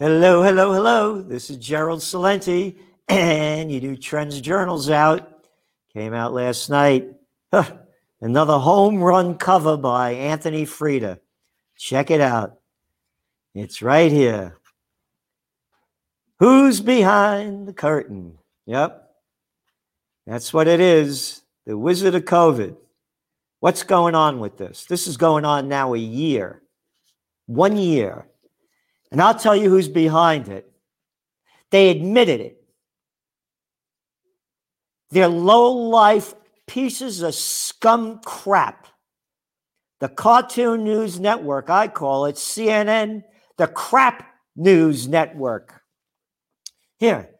Hello, hello, hello. This is Gerald Celente, and you do Trends Journals out. Came out last night. Huh, another home run cover by Anthony Freda. Check it out. It's right here. Who's behind the curtain? Yep. That's what it is. The Wizard of COVID. What's going on with this? This is going on now a year. One year. And I'll tell you who's behind it. They admitted it. They're low life pieces of scum crap. The Cartoon News Network, I call it CNN, the crap news network. Here,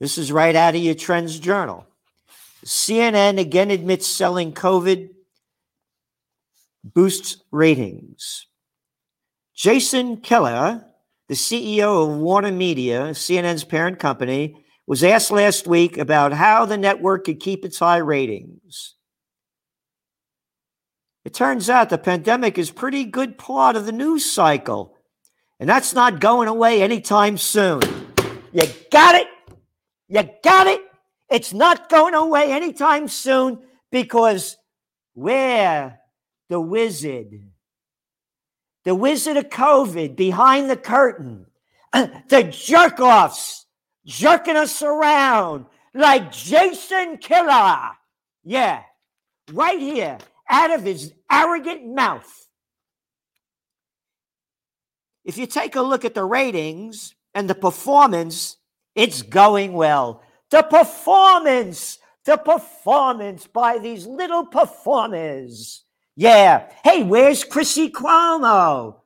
this is right out of your Trends Journal. CNN again admits selling COVID boosts ratings. Jason Kilar, the CEO of Warner Media, CNN's parent company, was asked last week about how the network could keep its high ratings. It turns out the pandemic is pretty good part of the news cycle, and that's not going away anytime soon. You got it? You got it? It's not going away anytime soon because we're the wizard the wizard of COVID behind the curtain, the jerk offs jerking us around like Jason Kilar. Yeah, right here out of his arrogant mouth. If you take a look at the ratings and the performance, it's going well. The performance, the performance by these little performers yeah. Hey, where's Chrissy Cuomo?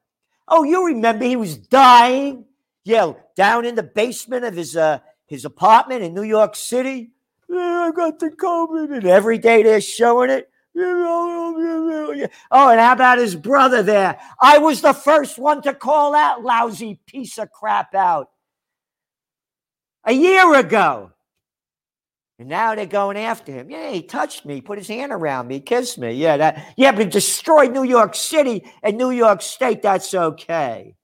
Oh, you remember he was dying? Yeah, down in the basement of his uh his apartment in New York City. Yeah, I got the COVID, and every day they're showing it. Oh, and how about his brother there? I was the first one to call that lousy piece of crap out a year ago. And now they're going after him. Yeah, he touched me, put his hand around me, kissed me. Yeah, that yeah, but destroyed New York City and New York State. That's okay.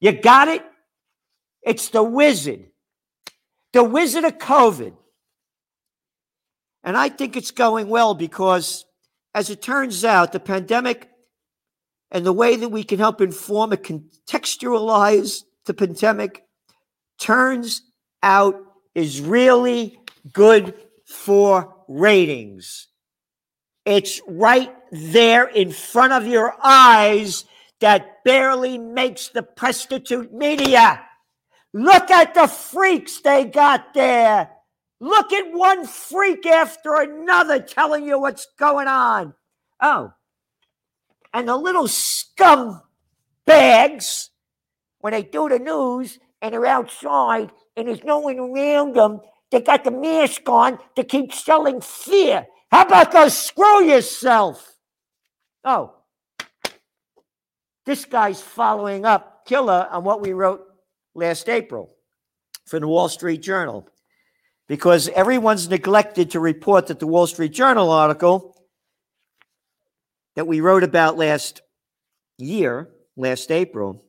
You got it? It's the wizard. The wizard of COVID. And I think it's going well because, as it turns out, the pandemic and the way that we can help inform and contextualize the pandemic turns out is really good for ratings. It's right there in front of your eyes that barely makes the prostitute media. Look at the freaks they got there. Look at one freak after another telling you what's going on. Oh, and the little scum bags, when they do the news and they're outside and there's no one around them. They got the mask on to keep selling fear. How about those screw yourself? Oh, this guy's following up killer on what we wrote last April for the Wall Street Journal because everyone's neglected to report that the Wall Street Journal article that we wrote about last year, last April,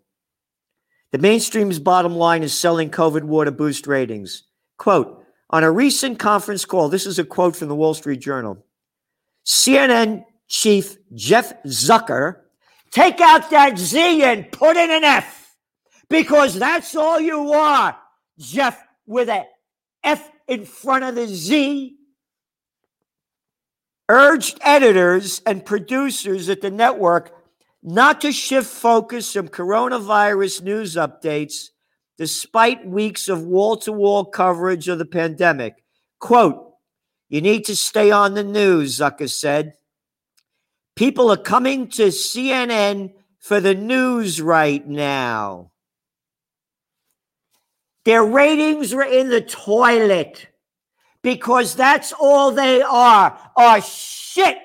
the mainstream's bottom line is selling COVID war to boost ratings. Quote, on a recent conference call, this is a quote from the Wall Street Journal. CNN chief Jeff Zucker, take out that Z and put in an F because that's all you are, Jeff, with a F in front of the Z. Urged editors and producers at the network not to shift focus from coronavirus news updates despite weeks of wall to wall coverage of the pandemic. Quote, you need to stay on the news, Zucker said. People are coming to CNN for the news right now. Their ratings were in the toilet because that's all they are are shit,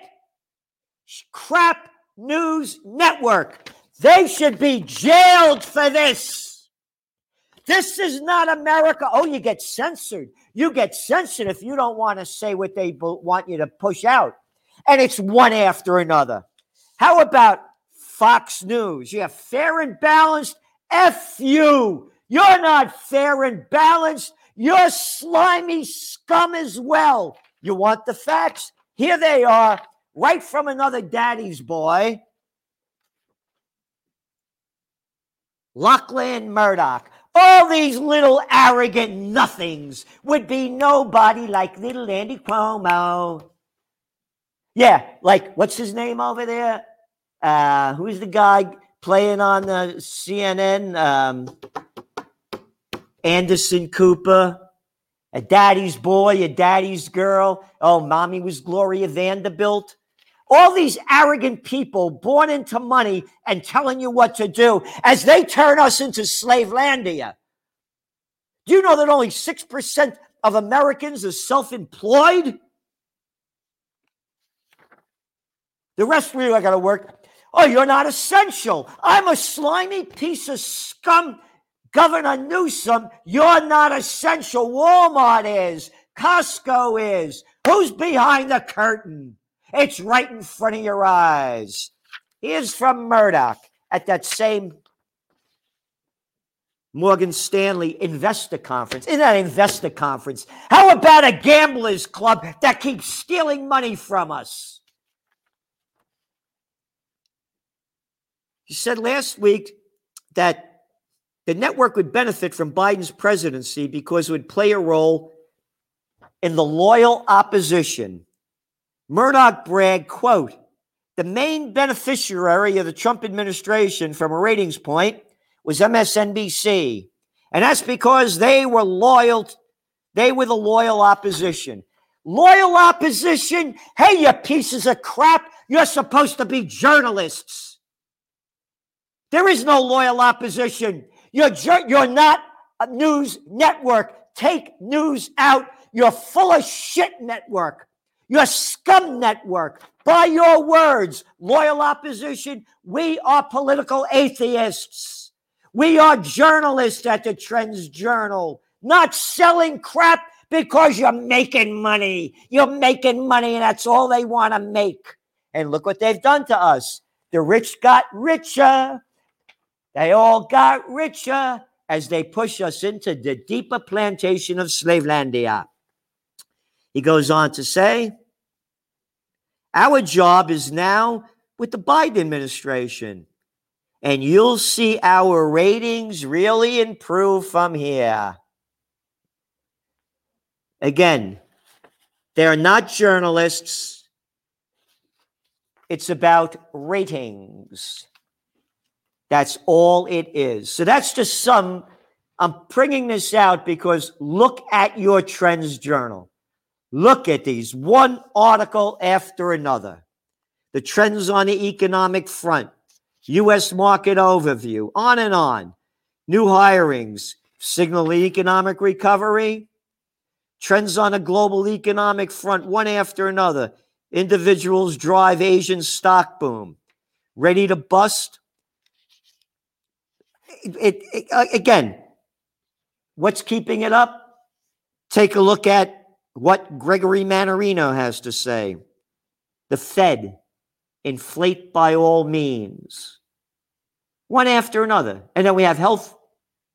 crap News Network. They should be jailed for this. This is not America. Oh, you get censored. You get censored if you don't want to say what they want you to push out. And it's one after another. How about Fox News? You have fair and balanced F you. You're not fair and balanced. You're slimy scum as well. You want the facts? Here they are, right from another daddy's boy. Lachlan Murdoch. All these little arrogant nothings would be nobody like little Andy Cuomo. Yeah, like what's his name over there? Uh, who's the guy playing on the CNN? Um, Anderson Cooper. A daddy's boy, a daddy's girl. Oh, mommy was Gloria Vanderbilt. All these arrogant people born into money and telling you what to do as they turn us into slavelandia. Do you know that only 6% of Americans are self employed? The rest of you are going to work. Oh, you're not essential. I'm a slimy piece of scum. Governor Newsom, you're not essential. Walmart is. Costco is. Who's behind the curtain? It's right in front of your eyes. Here's from Murdoch at that same Morgan Stanley investor conference. In that investor conference, how about a gamblers club that keeps stealing money from us? He said last week that the network would benefit from Biden's presidency because it would play a role in the loyal opposition Murdoch bragged, quote, the main beneficiary of the Trump administration from a ratings point was MSNBC. And that's because they were loyal, they were the loyal opposition. Loyal opposition? Hey, you pieces of crap, you're supposed to be journalists. There is no loyal opposition. You're, you're not a news network. Take news out. You're full of shit network your scum network. By your words, loyal opposition, we are political atheists. We are journalists at the Trends Journal, not selling crap because you're making money. You're making money, and that's all they want to make. And look what they've done to us. The rich got richer. They all got richer as they push us into the deeper plantation of Slavelandia. He goes on to say, our job is now with the Biden administration. And you'll see our ratings really improve from here. Again, they're not journalists. It's about ratings. That's all it is. So that's just some. I'm bringing this out because look at your trends journal. Look at these, one article after another. The trends on the economic front, U.S. market overview, on and on. New hirings, signal economic recovery. Trends on the global economic front, one after another. Individuals drive Asian stock boom. Ready to bust? It, it, it, again, what's keeping it up? Take a look at what Gregory Mannarino has to say. The Fed, inflate by all means. One after another. And then we have health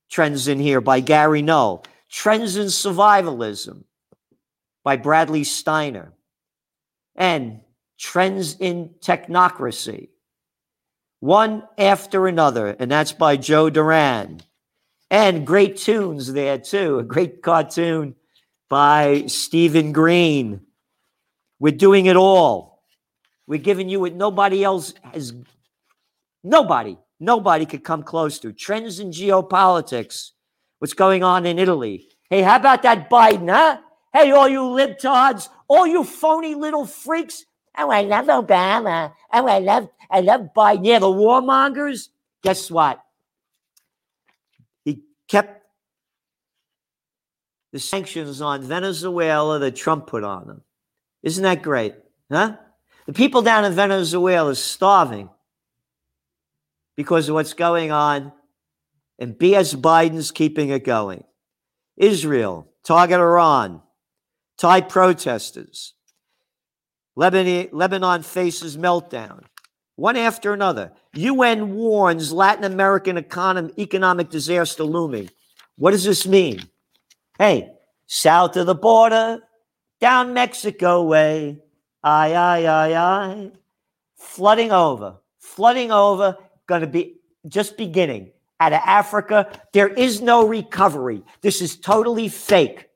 trends in here by Gary Null, Trends in Survivalism by Bradley Steiner, and Trends in Technocracy. One after another, and that's by Joe Duran. And great tunes there too. A great cartoon by Stephen Green. We're doing it all. We're giving you what nobody else has, nobody, nobody could come close to. Trends in geopolitics, what's going on in Italy. Hey, how about that Biden, huh? Hey, all you libtards, all you phony little freaks. Oh, I love Obama. Oh, I love, I love Biden. Yeah, the warmongers. Guess what? He kept the sanctions on Venezuela that Trump put on them. Isn't that great? Huh? The people down in Venezuela are starving because of what's going on, and BS Biden's keeping it going. Israel, target Iran, Thai protesters. Lebanon, Lebanon faces meltdown. one after another. UN warns Latin American econom- economic disaster looming. What does this mean? Hey, south of the border, down Mexico way, aye, aye, aye, aye, flooding over, flooding over, going to be just beginning. Out of Africa, there is no recovery. This is totally fake.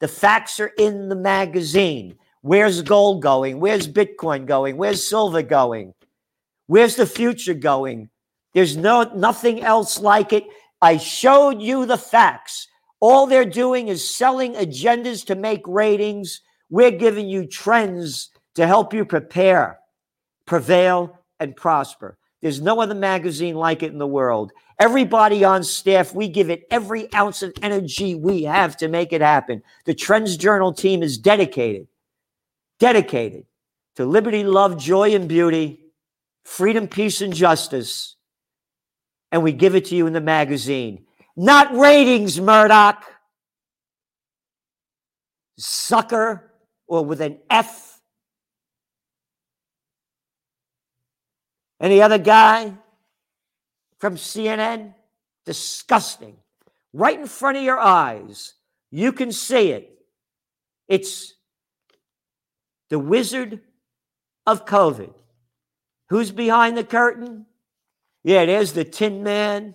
The facts are in the magazine. Where's gold going? Where's Bitcoin going? Where's silver going? Where's the future going? There's no nothing else like it. I showed you the facts. All they're doing is selling agendas to make ratings. We're giving you trends to help you prepare, prevail, and prosper. There's no other magazine like it in the world. Everybody on staff, we give it every ounce of energy we have to make it happen. The Trends Journal team is dedicated, dedicated to liberty, love, joy, and beauty, freedom, peace, and justice. And we give it to you in the magazine. Not ratings, Murdoch. Sucker, or with an F. Any other guy? from CNN. Disgusting. Right in front of your eyes. You can see it. It's the wizard of COVID. Who's behind the curtain? Yeah, there's the Tin Man,